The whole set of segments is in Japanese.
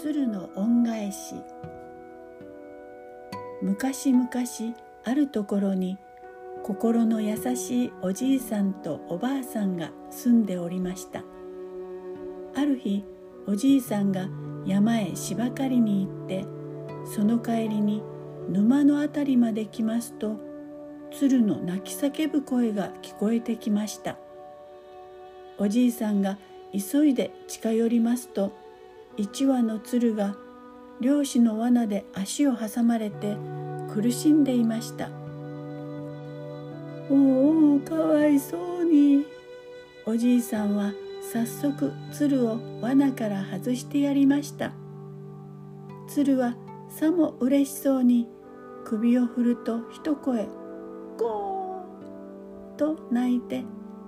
鶴の恩返し。昔々あるところに心の優しいおじいさんとおばあさんが住んでおりました。ある日おじいさんが山へ芝刈りに行ってその帰りに沼の辺りまで来ますと鶴の泣き叫ぶ声が聞こえてきました。おじいさんが急いで近寄りますと一羽の鶴が漁師の罠で足を挟まれて苦しんでいました。おおかわいそうに。おじいさんは早速鶴を罠から外してやりました。鶴はさも嬉しそうに首を振ると一声ゴーと泣いて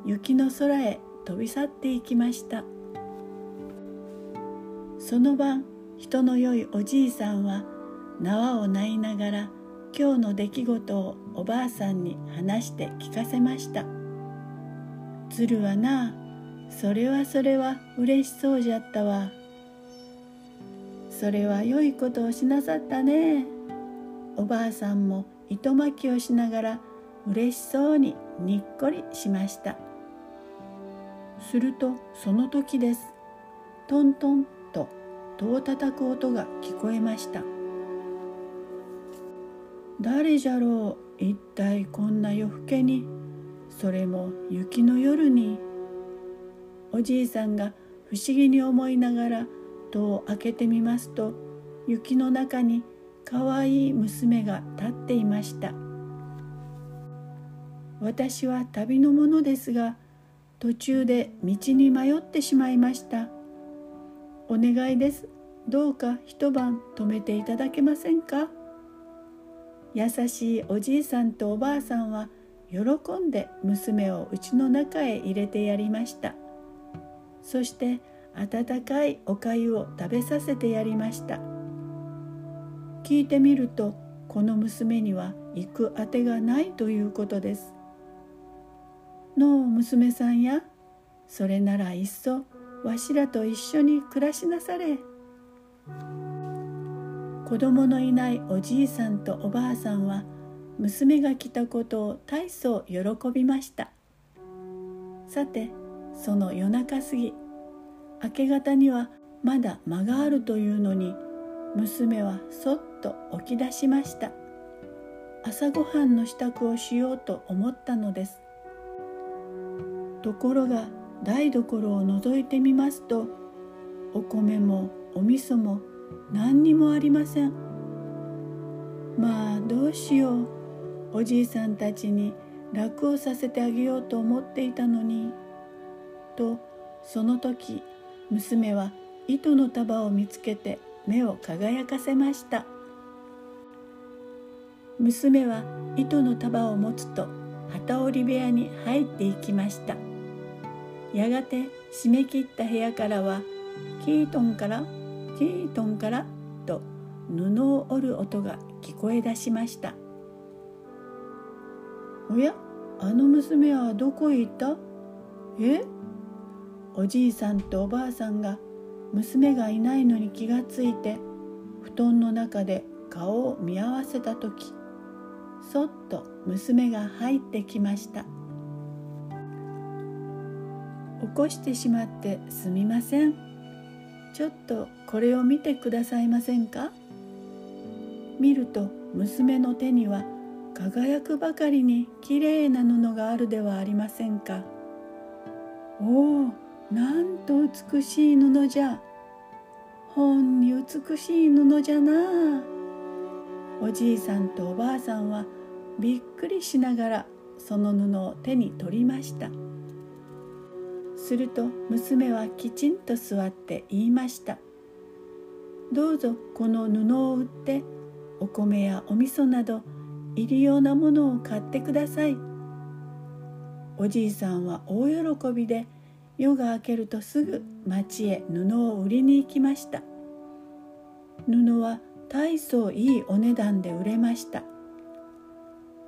雪の空へ飛び去っていきました。その晩人の良いおじいさんは縄を鳴いながら今日の出来事をおばあさんに話して聞かせました。鶴はなそれはそれは嬉しそうじゃったわ。それは良いことをしなさったね。おばあさんも糸巻きをしながら嬉しそうににっこりしました。するとその時です。トントン戸を叩く音が聞こえました。誰じゃろう。一体こんな夜更けにそれも雪の夜におじいさんが不思議に思いながら戸を開けてみますと雪の中にかわいい娘が立っていました。私は旅の者ですが途中で道に迷ってしまいました。お願いです。どうか一晩泊めていただけませんか？優しいおじいさんとおばあさんは喜んで娘を家の中へ入れてやりました。そして温かいおかゆを食べさせてやりました。聞いてみるとこの娘には行くあてがないということです。のう娘さんや。それならいっそわしらと一緒に暮らしなされ。子供のいないおじいさんとおばあさんは娘が来たことを大層喜びました。さてその夜中過ぎ明け方にはまだ間があるというのに娘はそっと起き出しました。朝ごはんの支度をしようと思ったのです。ところが台所を覗いてみますとお米もお味噌も何にもありません。まあどうしよう。おじいさんたちに楽をさせてあげようと思っていたのに。とその時娘は糸の束を見つけて目を輝かせました。娘は糸の束を持つと旗織部屋に入っていきました。やがて締め切った部屋からはキートンからキートンからと布を織る音が聞こえ出しました。おやあの娘はどこへ行った？え？おじいさんとおばあさんが娘がいないのに気がついて布団の中で顔を見合わせた時そっと娘が入ってきました。起こしてしまってすみません。ちょっとこれを見てくださいませんか？見ると娘の手には輝くばかりにきれいな布があるではありませんか？おおなんと美しい布じゃ。ほんに美しい布じゃな。あおじいさんとおばあさんはびっくりしながらその布を手に取りました。すると娘はきちんと座って言いました「どうぞこの布を売ってお米やお味噌など入りようなものを買ってください」おじいさんは大喜びで夜が明けるとすぐ町へ布を売りに行きました。布は大層いいお値段で売れました。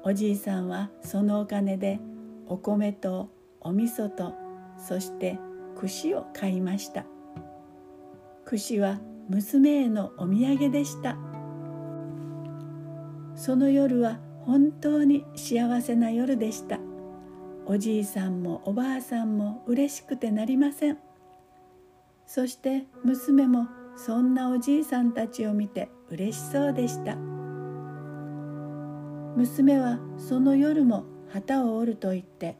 おじいさんはそのお金でお米とお味噌とそして串を買いました。串は娘へのお土産でした。その夜は本当に幸せな夜でした。おじいさんもおばあさんも嬉しくてなりません。そして娘もそんなおじいさんたちを見て嬉しそうでした。娘はその夜も旗を折ると言って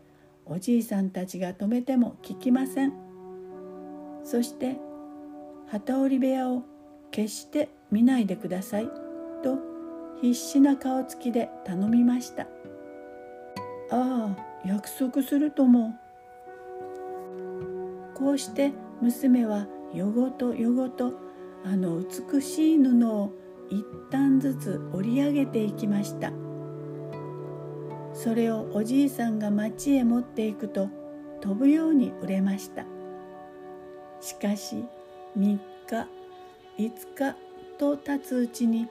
おじいさんたちが止めても聞きません。そして旗織り部屋を決して見ないでくださいと必死な顔つきで頼みました。ああ約束するとも。こうして娘は夜ごと夜ごとあの美しい布を一旦ずつ織り上げていきました。それをおじいさんが町へ持っていくと飛ぶように売れました。しかし3日5日と経つうちに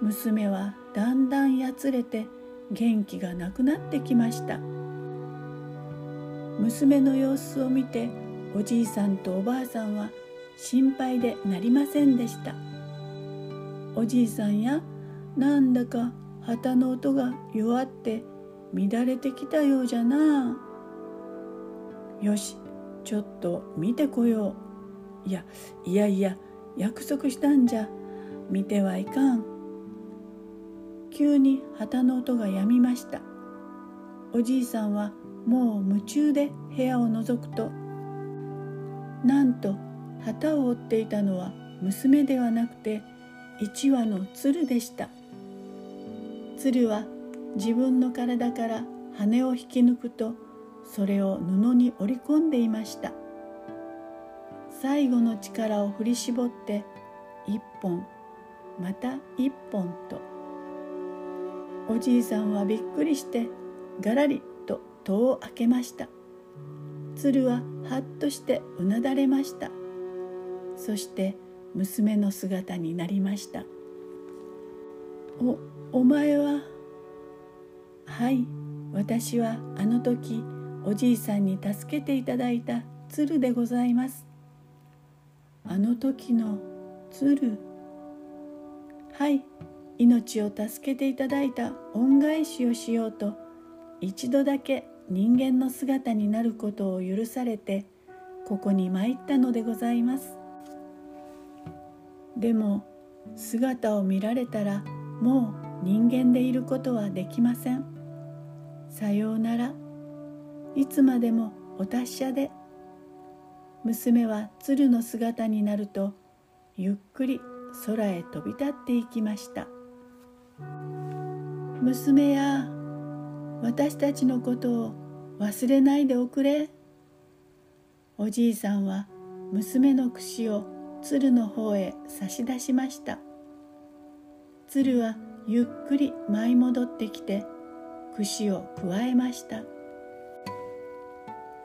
娘はだんだんやつれて元気がなくなってきました。娘の様子を見ておじいさんとおばあさんは心配でなりませんでした。おじいさんやなんだか旗の音が弱って乱れてきたようじゃな。よしちょっと見てこよう。いやいやいや約束したんじゃ。見てはいかん。急に旗の音がやみました。おじいさんはもう夢中で部屋を覗くとなんと旗を折っていたのは娘ではなくて一羽の鶴でした。鶴は自分の体から羽を引き抜くとそれを布に織り込んでいました。最後の力を振り絞って一本また一本と。おじいさんはびっくりしてガラリと戸を開けました。鶴ははっとしてうなだれました。そして娘の姿になりました。おお前ははい私はあの時おじいさんに助けていただいた鶴でございます。あの時の鶴。はい命を助けていただいた恩返しをしようと一度だけ人間の姿になることを許されてここに参ったのでございます。でも姿を見られたらもう人間でいることはできません。さようなら。いつまでもお達者で。娘は鶴の姿になるとゆっくり空へ飛び立っていきました。娘や私たちのことを忘れないでおくれ。おじいさんは娘の串を鶴の方へ差し出しました。鶴はゆっくり舞い戻ってきて串をくわえました。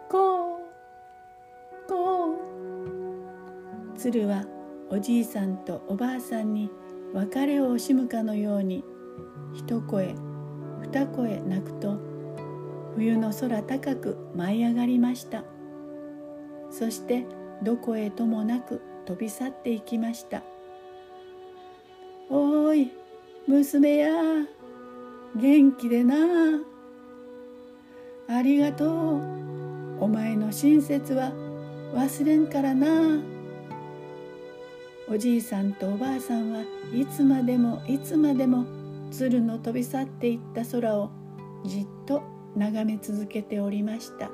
こう。こう鶴はおじいさんとおばあさんに別れを惜しむかのように一声二声泣くと冬の空高く舞い上がりました。そしてどこへともなく飛び去っていきました。おーい。娘や元気でな。ありがとう。お前の親切は忘れんからな。おじいさんとおばあさんはいつまでもいつまでも鶴の飛び去っていった空をじっと眺め続けておりました。